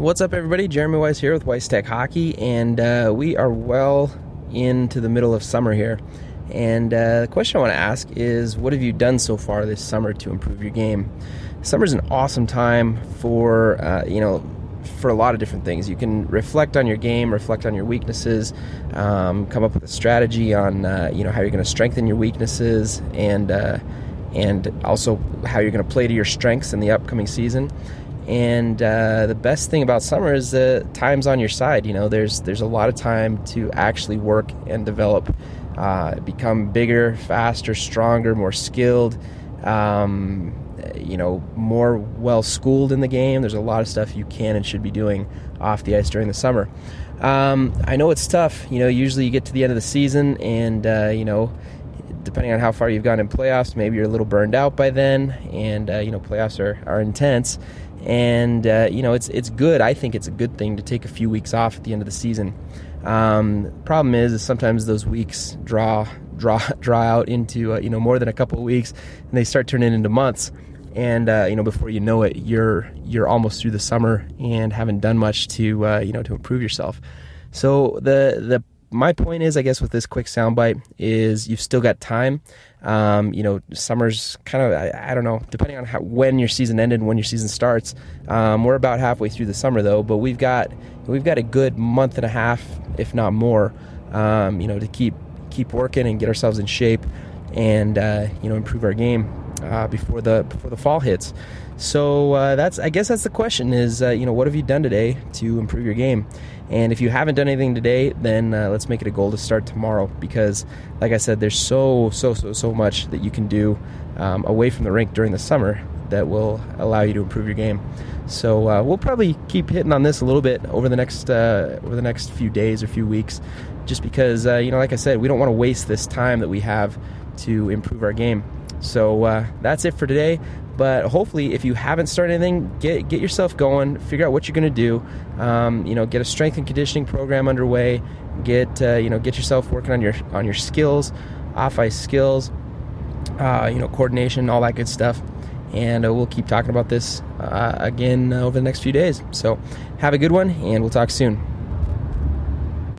What's up, everybody? Jeremy Weiss here with Weiss Tech Hockey, and uh, we are well into the middle of summer here. And uh, the question I want to ask is what have you done so far this summer to improve your game? Summer's an awesome time for, uh, you know, for a lot of different things. You can reflect on your game, reflect on your weaknesses, um, come up with a strategy on, uh, you know, how you're going to strengthen your weaknesses and, uh, and also how you're going to play to your strengths in the upcoming season. And uh, the best thing about summer is that time's on your side. You know, there's there's a lot of time to actually work and develop, uh, become bigger, faster, stronger, more skilled. Um, you know, more well schooled in the game. There's a lot of stuff you can and should be doing off the ice during the summer. Um, I know it's tough. You know, usually you get to the end of the season, and uh, you know, depending on how far you've gone in playoffs, maybe you're a little burned out by then. And uh, you know, playoffs are, are intense and uh, you know it's it's good. I think it's a good thing to take a few weeks off at the end of the season. Um, problem is, is sometimes those weeks draw draw draw out into uh, you know more than a couple of weeks, and they start turning into months. And uh, you know before you know it, you're you're almost through the summer and haven't done much to uh, you know to improve yourself. So the the my point is, I guess, with this quick soundbite, is you've still got time. Um, you know, summer's kind of, I, I don't know, depending on how, when your season ended, when your season starts. Um, we're about halfway through the summer though, but we've got we've got a good month and a half, if not more, um, you know, to keep keep working and get ourselves in shape and uh, you know improve our game uh, before the before the fall hits. So uh, that's I guess that's the question is uh, you know what have you done today to improve your game? And if you haven't done anything today, then uh, let's make it a goal to start tomorrow because, like I said, there's so so so so much that you can do um, away from the rink during the summer that will allow you to improve your game. So uh, we'll probably keep hitting on this a little bit over the next uh, over the next few days or few weeks, just because you know, like I said, we don't want to waste this time that we have to improve our game. So uh, that's it for today. But hopefully, if you haven't started anything, get get yourself going. Figure out what you're going to do. Um, you know, get a strength and conditioning program underway. Get uh, you know, get yourself working on your on your skills, off ice skills. Uh, you know, coordination, all that good stuff. And uh, we'll keep talking about this uh, again over the next few days. So, have a good one, and we'll talk soon.